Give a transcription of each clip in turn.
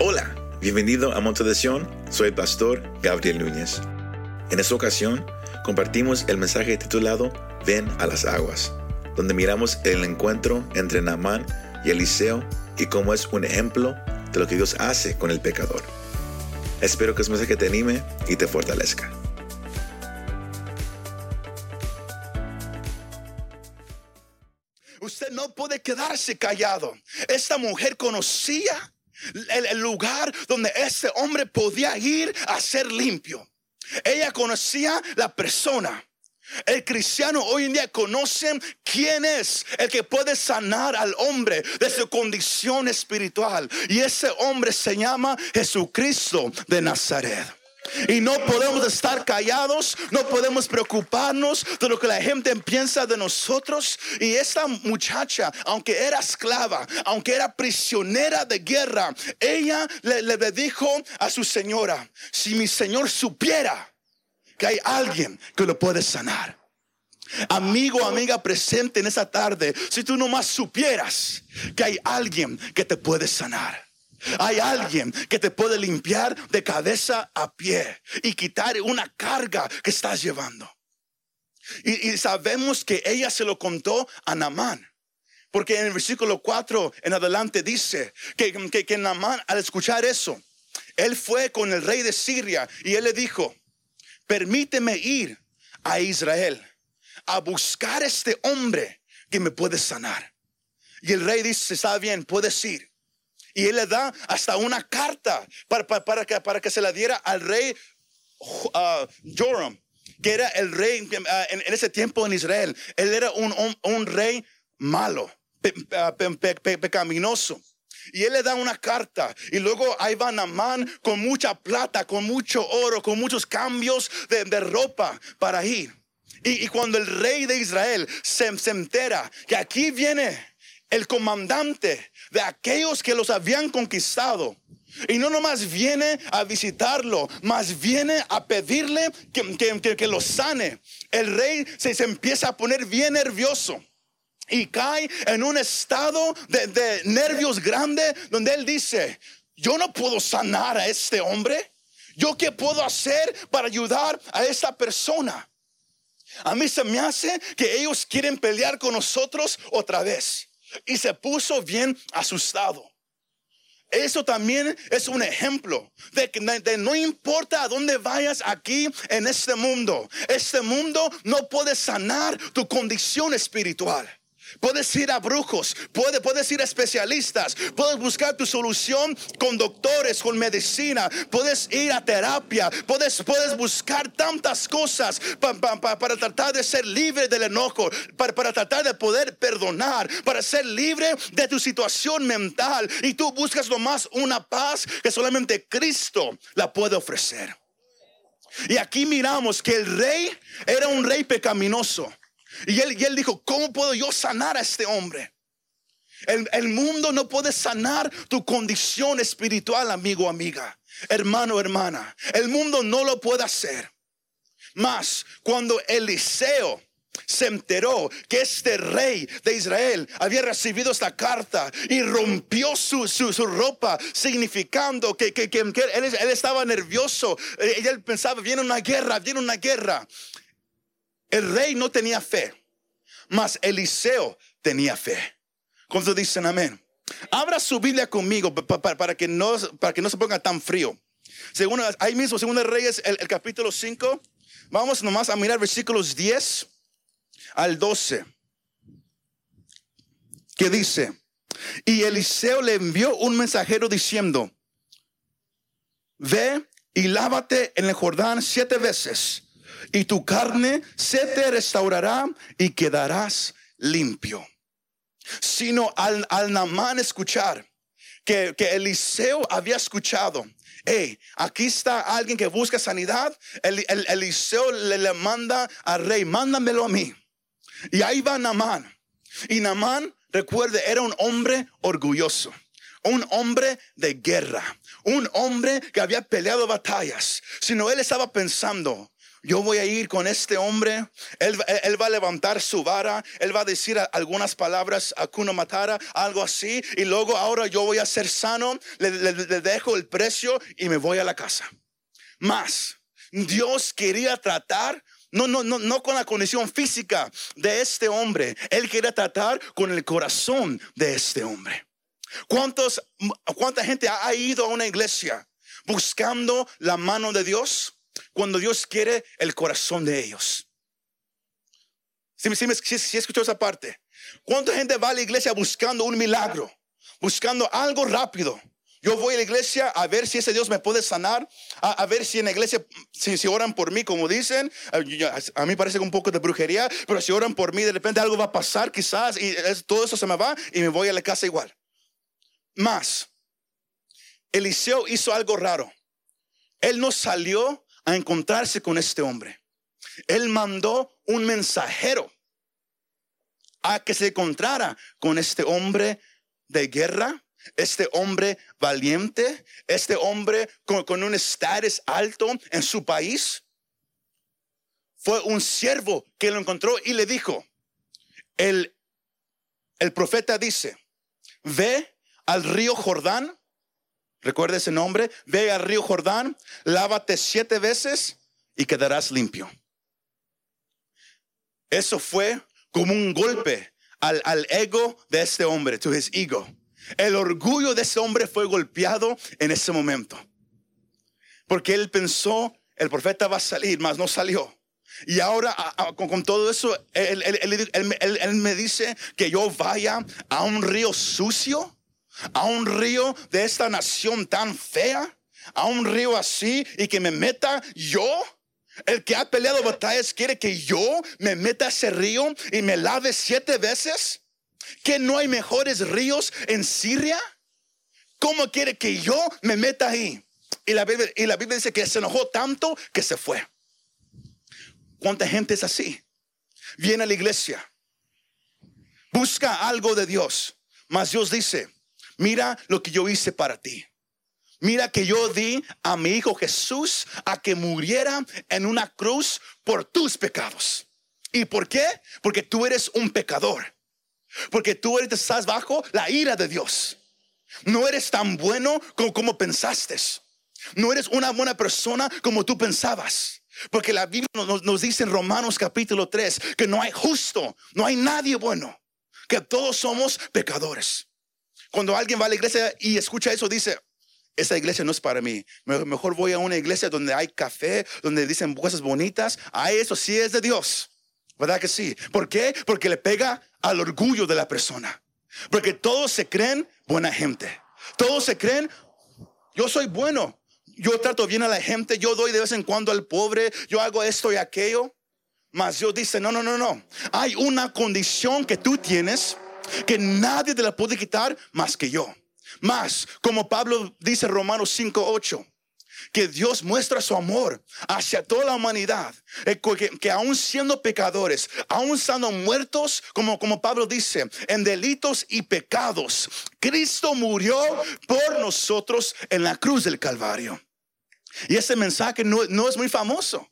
Hola, bienvenido a Monte de Sion, soy el pastor Gabriel Núñez. En esta ocasión compartimos el mensaje titulado Ven a las aguas, donde miramos el encuentro entre Naamán y Eliseo y cómo es un ejemplo de lo que Dios hace con el pecador. Espero que este mensaje te anime y te fortalezca. Usted no puede quedarse callado. Esta mujer conocía el, lugar donde ese hombre podía ir a ser limpio. Ella conocía la persona. El cristiano hoy en día conoce quién es el que puede sanar al hombre de su condición espiritual. Y ese hombre se llama Jesucristo de Nazaret. Y no podemos estar callados, no podemos preocuparnos de lo que la gente piensa de nosotros. Y esta muchacha, aunque era esclava, aunque era prisionera de guerra, ella le, le dijo a su señora, si mi señor supiera que hay alguien que lo puede sanar. Amigo, amiga presente en esa tarde, si tú nomás supieras que hay alguien que te puede sanar. Hay alguien que te puede limpiar de cabeza a pie y quitar una carga que estás llevando. Y, sabemos que ella se lo contó a Namán. Porque en el versículo 4 en adelante dice que, que, que Namán al escuchar eso, él fue con el rey de Siria y él le dijo, permíteme ir a Israel a buscar este hombre que me puede sanar. Y el rey dice, está bien, puedes ir. Y él le da hasta una carta para, para, que, para que se la diera al rey uh, Joram, que era el rey uh, en, ese tiempo en Israel. Él era un, un, rey malo, pe, pe, pe, pecaminoso. Y él le da una carta. Y luego ahí va Namán con mucha plata, con mucho oro, con muchos cambios de, de ropa para ir. Y, y, cuando el rey de Israel se, se entera que aquí viene el comandante de aquellos que los habían conquistado. Y no nomás viene a visitarlo, más viene a pedirle que, que, que, lo sane. El rey se, se, empieza a poner bien nervioso y cae en un estado de, de nervios grande donde él dice, yo no puedo sanar a este hombre. ¿Yo qué puedo hacer para ayudar a esta persona? A mí se me hace que ellos quieren pelear con nosotros otra vez y se puso bien asustado. Eso también es un ejemplo de que no importa a dónde vayas aquí en este mundo, este mundo no puede sanar tu condición espiritual. Puedes ir a brujos, puedes, puedes ir a especialistas, puedes buscar tu solución con doctores, con medicina, puedes ir a terapia, puedes, puedes buscar tantas cosas pa, pa, pa, para tratar de ser libre del enojo, para, para tratar de poder perdonar, para ser libre de tu situación mental. Y tú buscas nomás una paz que solamente Cristo la puede ofrecer. Y aquí miramos que el rey era un rey pecaminoso. Y él, y él dijo, ¿cómo puedo yo sanar a este hombre? El, el, mundo no puede sanar tu condición espiritual, amigo, amiga, hermano, hermana. El mundo no lo puede hacer. Más cuando Eliseo se enteró que este rey de Israel había recibido esta carta y rompió su, su, su ropa, significando que, que, que, él, él, estaba nervioso. Y él pensaba, viene una guerra, viene una guerra. El rey no tenía fe, mas Eliseo tenía fe. ¿Cuántos dicen amén? Abra su Biblia conmigo para, que, no, para que no se ponga tan frío. Según, ahí mismo, según Reyes, el, el capítulo 5. Vamos nomás a mirar versículos 10 al 12. Que dice, y Eliseo le envió un mensajero diciendo, ve y lávate en el Jordán siete veces y tu carne se te restaurará y quedarás limpio. Sino al, al Namán escuchar que, que Eliseo había escuchado, hey, aquí está alguien que busca sanidad, el, el, Eliseo le, le manda al rey, mándamelo a mí. Y ahí va Namán. Y Namán, recuerde, era un hombre orgulloso un hombre de guerra, un hombre que había peleado batallas, sino él estaba pensando, yo voy a ir con este hombre, él, él, va a levantar su vara, él va a decir algunas palabras, a Kuno Matara, algo así, y luego ahora yo voy a ser sano, le, le dejo el precio y me voy a la casa. Más, Dios quería tratar no, no, no, no con la condición física de este hombre. Él quería tratar con el corazón de este hombre. ¿Cuántos, ¿Cuánta gente ha ido a una iglesia buscando la mano de Dios cuando Dios quiere el corazón de ellos? Si, si, escuchó esa parte. ¿Cuánta gente va a la iglesia buscando un milagro? Buscando algo rápido. Yo voy a la iglesia a ver si ese Dios me puede sanar, a, ver si en la iglesia, si, oran por mí, como dicen, a, mí parece un poco de brujería, pero si oran por mí, de repente algo va a pasar quizás y todo eso se me va y me voy a la casa igual. Más, Eliseo hizo algo raro. Él no salió a encontrarse con este hombre. Él mandó un mensajero a que se encontrara con este hombre de guerra este hombre valiente, este hombre con, un estatus alto en su país, fue un siervo que lo encontró y le dijo, el, el profeta dice, ve al río Jordán, recuerda ese nombre, ve al río Jordán, lávate siete veces y quedarás limpio. Eso fue como un golpe al, al ego de este hombre, to his ego. El orgullo de ese hombre fue golpeado en ese momento. Porque él pensó, el profeta va a salir, mas no salió. Y ahora con, todo eso, él, él, me dice que yo vaya a un río sucio, a un río de esta nación tan fea, a un río así y que me meta yo. El que ha peleado batallas quiere que yo me meta a ese río y me lave siete veces que no hay mejores ríos en Siria. ¿Cómo quiere que yo me meta ahí? Y la, Biblia, y la Biblia dice que se enojó tanto que se fue. ¿Cuánta gente es así? Viene a la iglesia, busca algo de Dios, mas Dios dice, mira lo que yo hice para ti. Mira que yo di a mi hijo Jesús a que muriera en una cruz por tus pecados. ¿Y por qué? Porque tú eres un pecador. Porque tú eres, estás bajo la ira de Dios. No eres tan bueno como, como pensaste. No eres una buena persona como tú pensabas. Porque la Biblia nos, nos, dice en Romanos capítulo 3 que no hay justo, no hay nadie bueno, que todos somos pecadores. Cuando alguien va a la iglesia y escucha eso, dice, esa iglesia no es para mí. Mejor voy a una iglesia donde hay café, donde dicen cosas bonitas. A eso sí es de Dios. ¿Verdad que sí? ¿Por qué? Porque le pega al orgullo de la persona. Porque todos se creen buena gente. Todos se creen, yo soy bueno. Yo trato bien a la gente, yo doy de vez en cuando al pobre, yo hago esto y aquello. Mas Dios dice, no, no, no, no. Hay una condición que tú tienes que nadie te la puede quitar más que yo. Más, como Pablo dice Romanos 5, 8 que Dios muestra su amor hacia toda la humanidad, eh, que, aún siendo pecadores, aún siendo muertos, como, como Pablo dice, en delitos y pecados, Cristo murió por nosotros en la cruz del Calvario. Y ese mensaje no, es muy famoso,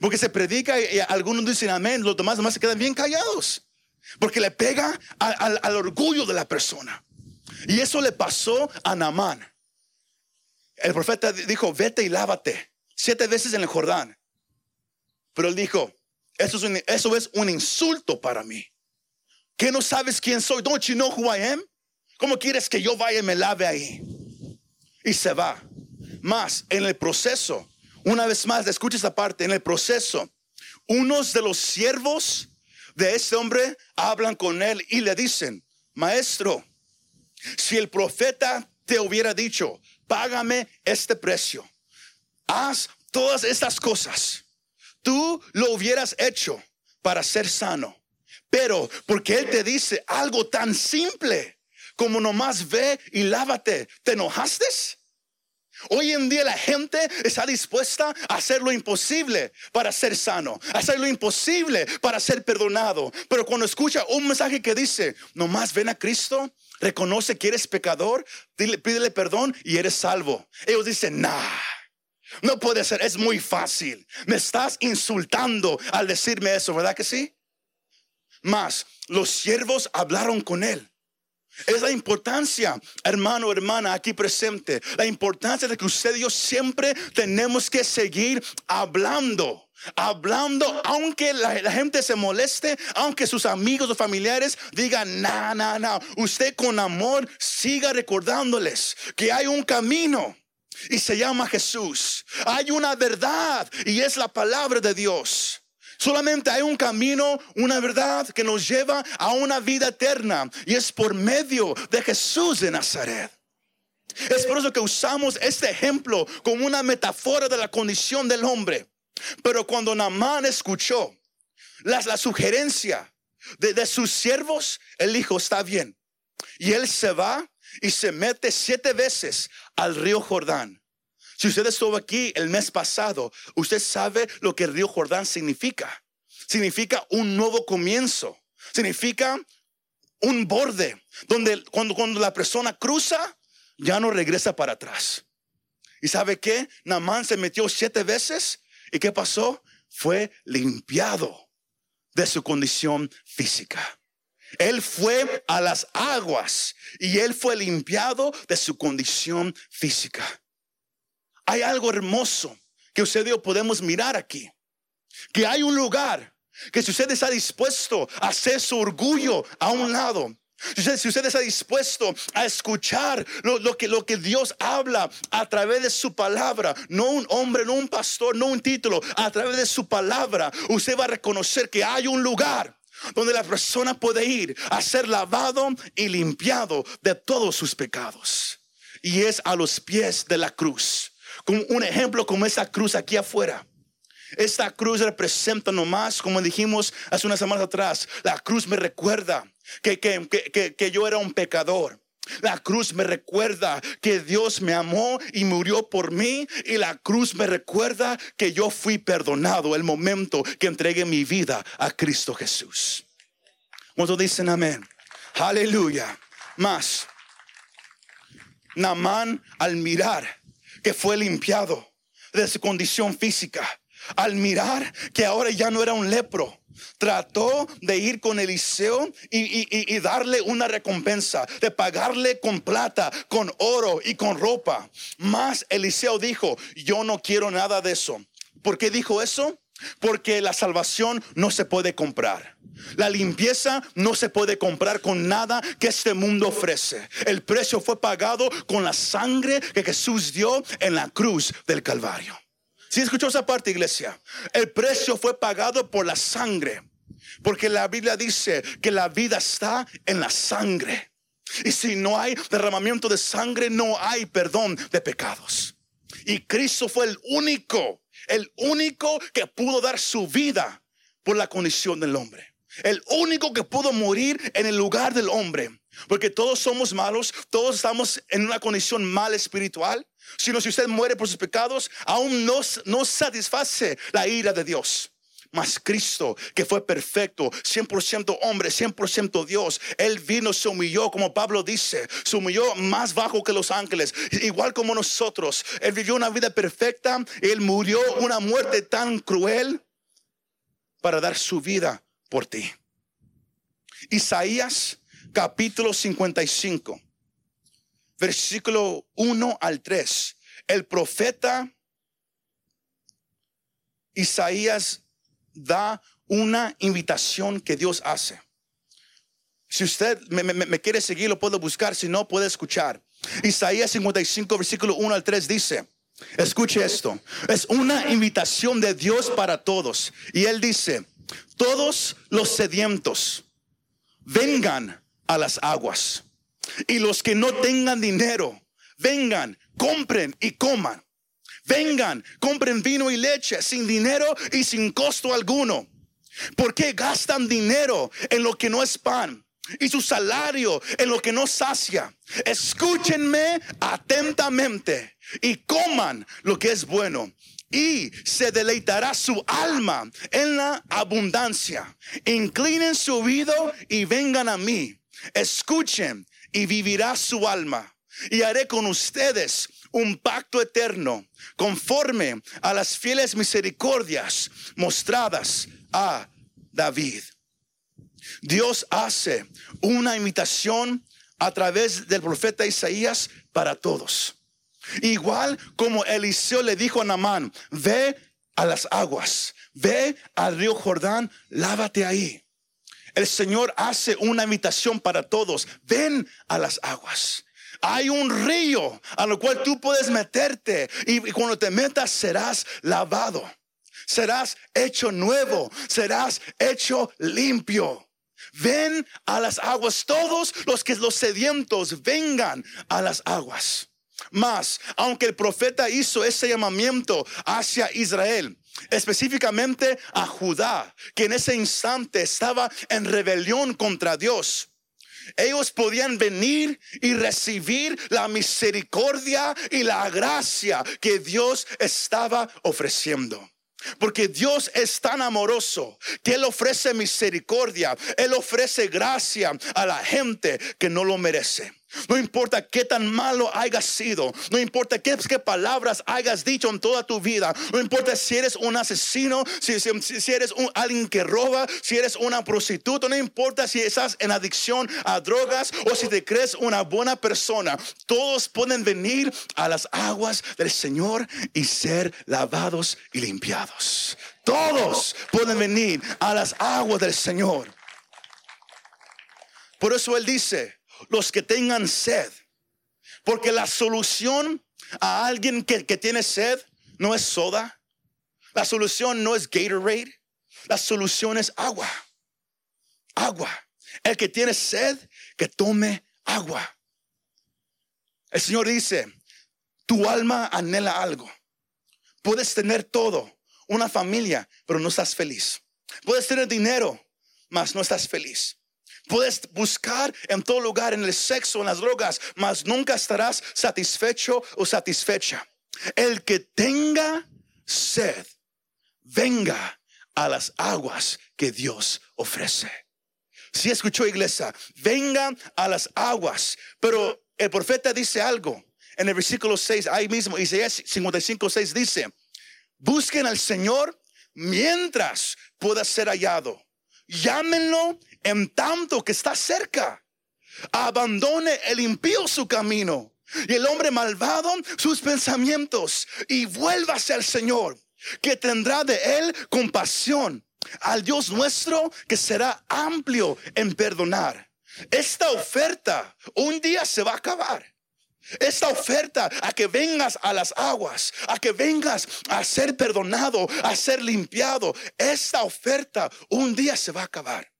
porque se predica y, algunos dicen amén, los demás, demás se quedan bien callados, porque le pega al, al orgullo de la persona. Y eso le pasó a Namán. El profeta dijo, vete y lávate siete veces en el Jordán. Pero él dijo, eso es un, eso es un insulto para mí. ¿Que no sabes quién soy? Don't you know who I am? ¿Cómo quieres que yo vaya y me lave ahí? Y se va. Más, en el proceso, una vez más, escucha esta parte, en el proceso, unos de los siervos de ese hombre hablan con él y le dicen, maestro, si el profeta te hubiera dicho, págame este precio. Haz todas estas cosas. Tú lo hubieras hecho para ser sano. Pero porque Él te dice algo tan simple como nomás ve y lávate, ¿te enojaste? Hoy en día la gente está dispuesta a hacer lo imposible para ser sano, a hacer lo imposible para ser perdonado. Pero cuando escucha un mensaje que dice, nomás ven a Cristo, reconoce que eres pecador, pídele perdón y eres salvo. Ellos dicen, nah, No puede ser, es muy fácil. Me estás insultando al decirme eso, ¿verdad que sí? Más, los siervos hablaron con él. Es la importancia, hermano, hermana, aquí presente. La importancia de que usted y yo siempre tenemos que seguir hablando. Hablando, aunque la, gente se moleste, aunque sus amigos o familiares digan, no, no, no. Usted con amor siga recordándoles que hay un camino y se llama Jesús. Hay una verdad y es la palabra de Dios. Solamente hay un camino, una verdad que nos lleva a una vida eterna y es por medio de Jesús de Nazaret. Es por eso que usamos este ejemplo como una metáfora de la condición del hombre. Pero cuando Namán escuchó la, la sugerencia de, de sus siervos, él dijo, está bien. Y él se va y se mete siete veces al río Jordán. Si usted estuvo aquí el mes pasado, usted sabe lo que el río Jordán significa. Significa un nuevo comienzo. Significa un borde donde cuando, la persona cruza, ya no regresa para atrás. ¿Y sabe qué? Namán se metió siete veces y ¿qué pasó? Fue limpiado de su condición física. Él fue a las aguas y él fue limpiado de su condición física. Hay algo hermoso que usted podemos mirar aquí. Que hay un lugar que si usted está dispuesto a hacer su orgullo a un lado, si usted, está dispuesto a escuchar lo, que, lo que Dios habla a través de su palabra, no un hombre, no un pastor, no un título, a través de su palabra, usted va a reconocer que hay un lugar donde la persona puede ir a ser lavado y limpiado de todos sus pecados. Y es a los pies de la cruz. Un ejemplo como esa cruz aquí afuera. Esta cruz representa nomás, como dijimos hace unas semanas atrás, la cruz me recuerda que, que, que yo era un pecador. La cruz me recuerda que Dios me amó y murió por mí. Y la cruz me recuerda que yo fui perdonado el momento que entregué mi vida a Cristo Jesús. ¿Cuántos dicen amén? Aleluya. Más. Namán al mirar que fue limpiado de su condición física, al mirar que ahora ya no era un lepro, trató de ir con Eliseo y, darle una recompensa, de pagarle con plata, con oro y con ropa. Más Eliseo dijo, yo no quiero nada de eso. ¿Por qué dijo eso? Porque la salvación no se puede comprar. La limpieza no se puede comprar con nada que este mundo ofrece. El precio fue pagado con la sangre que Jesús dio en la cruz del Calvario. Si ¿Sí escuchó esa parte, iglesia, el precio fue pagado por la sangre. Porque la Biblia dice que la vida está en la sangre. Y si no hay derramamiento de sangre, no hay perdón de pecados. Y Cristo fue el único, el único que pudo dar su vida por la condición del hombre. El único que pudo morir en el lugar del hombre. Porque todos somos malos, todos estamos en una condición mal espiritual. Sino si usted muere por sus pecados, aún no, no satisface la ira de Dios. Mas Cristo, que fue perfecto, 100% hombre, 100% Dios, Él vino, se humilló, como Pablo dice, se humilló más bajo que los ángeles, igual como nosotros. Él vivió una vida perfecta, Él murió una muerte tan cruel para dar su vida por ti. Isaías capítulo 55, versículo 1 al 3. El profeta Isaías da una invitación que Dios hace. Si usted me, quiere seguir, lo puedo buscar, si no, puede escuchar. Isaías 55, versículo 1 al 3 dice, escuche esto, es una invitación de Dios para todos. Y él dice, todos los sedientos, vengan a las aguas. Y los que no tengan dinero, vengan, compren y coman. Vengan, compren vino y leche sin dinero y sin costo alguno. ¿Por qué gastan dinero en lo que no es pan? y su salario en lo que no sacia. Escúchenme atentamente y coman lo que es bueno y se deleitará su alma en la abundancia. Inclinen su oído y vengan a mí. Escuchen y vivirá su alma. Y haré con ustedes un pacto eterno conforme a las fieles misericordias mostradas a David. Dios hace una invitación a través del profeta Isaías para todos. Igual como Eliseo le dijo a Namán, ve a las aguas, ve al río Jordán, lávate ahí. El Señor hace una invitación para todos, ven a las aguas. Hay un río a lo cual tú puedes meterte y cuando te metas serás lavado, serás hecho nuevo, serás hecho limpio. Ven a las aguas, todos los que los sedientos vengan a las aguas. Mas, aunque el profeta hizo ese llamamiento hacia Israel, específicamente a Judá, que en ese instante estaba en rebelión contra Dios, ellos podían venir y recibir la misericordia y la gracia que Dios estaba ofreciendo. Porque Dios es tan amoroso que Él ofrece misericordia, Él ofrece gracia a la gente que no lo merece. No importa qué tan malo hayas sido, no importa qué, palabras hayas dicho en toda tu vida, no importa si eres un asesino, si, eres alguien que roba, si eres una prostituta, no importa si estás en adicción a drogas o si te crees una buena persona, todos pueden venir a las aguas del Señor y ser lavados y limpiados. Todos pueden venir a las aguas del Señor. Por eso Él dice, los que tengan sed. Porque la solución a alguien que, tiene sed no es soda. La solución no es Gatorade. La solución es agua. Agua. El que tiene sed, que tome agua. El Señor dice, tu alma anhela algo. Puedes tener todo, una familia, pero no estás feliz. Puedes tener dinero, mas no estás feliz. Puedes buscar en todo lugar, en el sexo, en las drogas, mas nunca estarás satisfecho o satisfecha. El que tenga sed, venga a las aguas que Dios ofrece. Si escuchó iglesia, venga a las aguas. Pero el profeta dice algo en el versículo 6, ahí mismo, Isaías 55, 6 dice, busquen al Señor mientras pueda ser hallado. Llámenlo en tanto que está cerca. Abandone el impío su camino y el hombre malvado sus pensamientos y vuélvase al Señor, que tendrá de él compasión, al Dios nuestro que será amplio en perdonar. Esta oferta un día se va a acabar. Esta oferta a que vengas a las aguas, a que vengas a ser perdonado, a ser limpiado, esta oferta un día se va a acabar.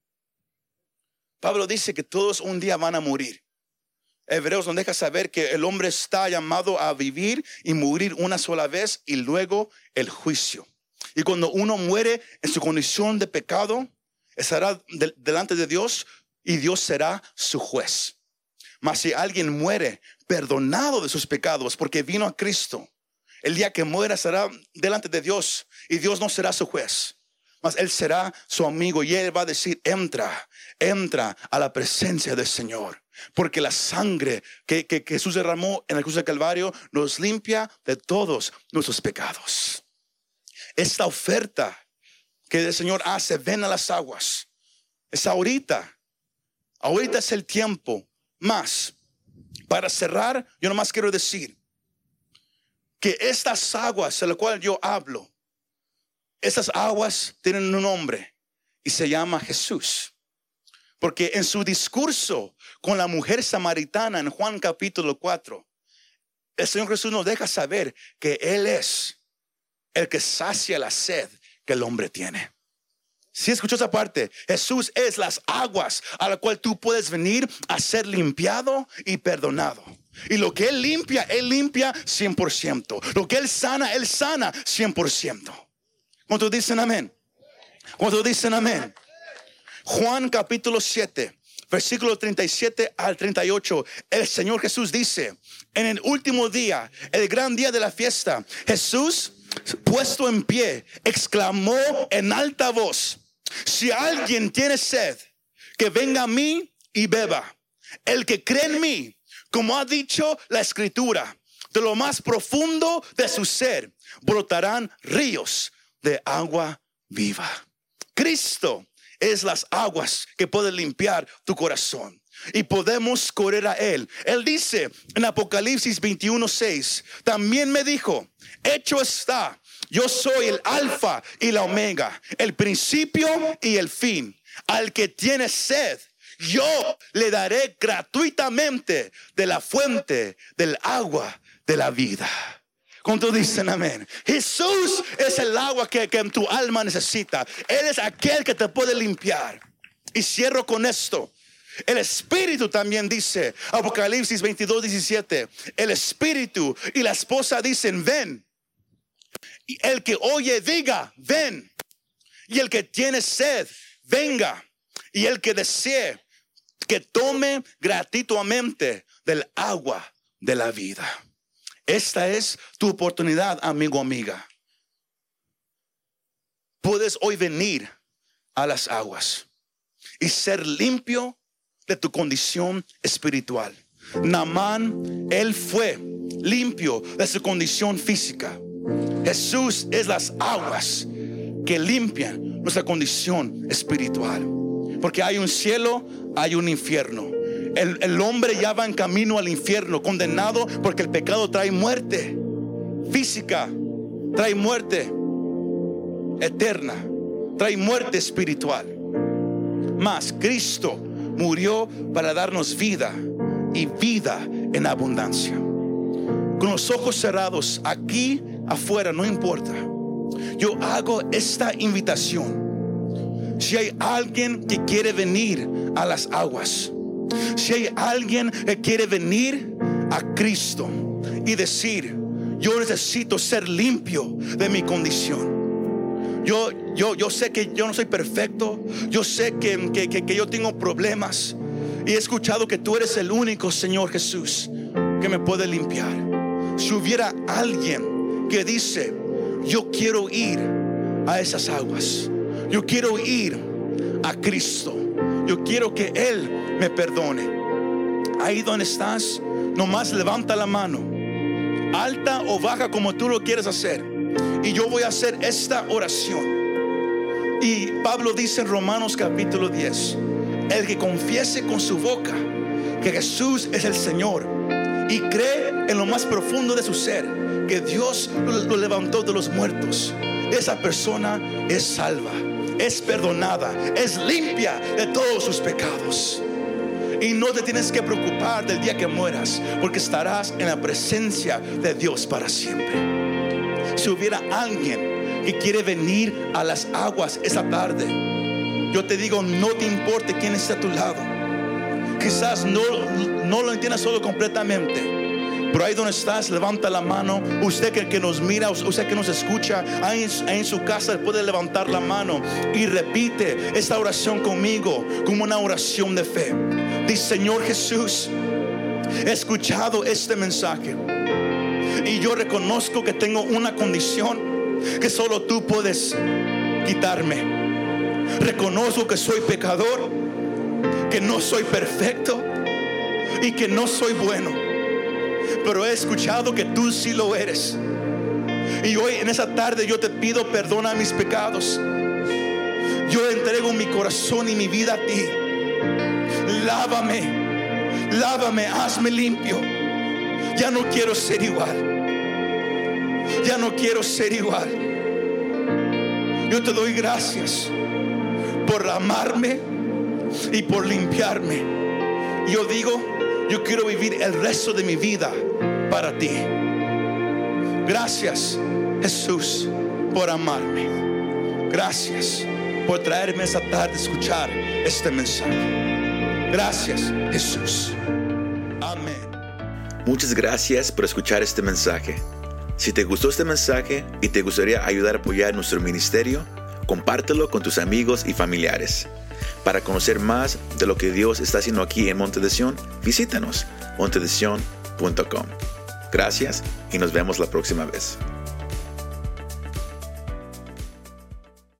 Pablo dice que todos un día van a morir. Hebreos nos deja saber que el hombre está llamado a vivir y morir una sola vez y luego el juicio. Y cuando uno muere en su condición de pecado, estará delante de Dios y Dios será su juez. Mas si alguien muere perdonado de sus pecados porque vino a Cristo, el día que muera será delante de Dios y Dios no será su juez. Mas Él será su amigo y Él va a decir, entra, entra a la presencia del Señor. Porque la sangre que, que, Jesús derramó en la cruz del Calvario nos limpia de todos nuestros pecados. Esta oferta que el Señor hace, ven a las aguas, es ahorita. Ahorita es el tiempo más. Para cerrar, yo nomás quiero decir que estas aguas de las cuales yo hablo, esas aguas tienen un nombre y se llama Jesús. Porque en su discurso con la mujer samaritana en Juan capítulo 4, el Señor Jesús nos deja saber que Él es el que sacia la sed que el hombre tiene. Si escuchó esa parte, Jesús es las aguas a la cual tú puedes venir a ser limpiado y perdonado. Y lo que Él limpia, Él limpia 100%. Lo que Él sana, Él sana 100%. ¿Cuántos dicen amén? ¿Cuántos dicen amén? Juan capítulo 7, versículo 37 al 38, el Señor Jesús dice, en el último día, el gran día de la fiesta, Jesús, puesto en pie, exclamó en alta voz, si alguien tiene sed, que venga a mí y beba. El que cree en mí, como ha dicho la escritura, de lo más profundo de su ser brotarán ríos de agua viva. Cristo es las aguas que pueden limpiar tu corazón y podemos correr a Él. Él dice en Apocalipsis 21:6, también me dijo, hecho está, yo soy el alfa y la omega, el principio y el fin. Al que tiene sed, yo le daré gratuitamente de la fuente del agua de la vida. ¿Cuántos dicen amén? Jesús es el agua que, tu alma necesita. Él es aquel que te puede limpiar. Y cierro con esto. El Espíritu también dice, Apocalipsis 22, 17, el Espíritu y la esposa dicen, ven. Y el que oye diga, ven. Y el que tiene sed, venga. Y el que desee, que tome gratuitamente del agua de la vida. Esta es tu oportunidad, amigo, amiga. Puedes hoy venir a las aguas y ser limpio de tu condición espiritual. Namán, él fue limpio de su condición física. Jesús es las aguas que limpian nuestra condición espiritual. Porque hay un cielo, hay un infierno. El, hombre ya va en camino al infierno, condenado porque el pecado trae muerte física, trae muerte eterna, trae muerte espiritual. Mas Cristo murió para darnos vida y vida en abundancia. Con los ojos cerrados, aquí afuera, no importa. Yo hago esta invitación. Si hay alguien que quiere venir a las aguas, si hay alguien que quiere venir a Cristo y decir, yo necesito ser limpio de mi condición. Yo, yo, yo sé que yo no soy perfecto. Yo sé que, que, que, que yo tengo problemas. Y he escuchado que tú eres el único, Señor Jesús, que me puede limpiar. Si hubiera alguien que dice, yo quiero ir a esas aguas. Yo quiero ir a Cristo. Yo quiero que Él me perdone. Ahí donde estás, nomás levanta la mano. Alta o baja como tú lo quieres hacer. Y yo voy a hacer esta oración. Y Pablo dice en Romanos capítulo 10, el que confiese con su boca que Jesús es el Señor y cree en lo más profundo de su ser que Dios lo levantó de los muertos, esa persona es salva, es perdonada, es limpia de todos sus pecados. Y no te tienes que preocupar del día que mueras, porque estarás en la presencia de Dios para siempre si hubiera alguien que quiere venir a las aguas esa tarde, yo te digo, no te importe quién está a tu lado. Quizás no, no lo entiendas solo completamente. Pero ahí donde estás, levanta la mano. Usted que, nos mira, usted que nos escucha, ahí, ahí, en su casa puede levantar la mano y repite esta oración conmigo como una oración de fe. Dice, Señor Jesús, he escuchado este mensaje y yo reconozco que tengo una condición que solo tú puedes quitarme. Reconozco que soy pecador, que no soy perfecto y que no soy bueno. Pero he escuchado que tú sí lo eres. Y hoy en esa tarde yo te pido perdona mis pecados. Yo entrego mi corazón y mi vida a ti. Lávame, lávame, hazme limpio. Ya no quiero ser igual ya no quiero ser igual. Yo te doy gracias por amarme y por limpiarme. Yo digo, yo quiero vivir el resto de mi vida para ti. Gracias, Jesús, por amarme. Gracias por traerme esa tarde a escuchar este mensaje. Gracias, Jesús. Amén. Muchas gracias por escuchar este mensaje. Si te gustó este mensaje y te gustaría ayudar a apoyar nuestro ministerio, compártelo con tus amigos y familiares. Para conocer más de lo que Dios está haciendo aquí en Monte de Sion, visítanos montedesion.com. Gracias y nos vemos la próxima vez.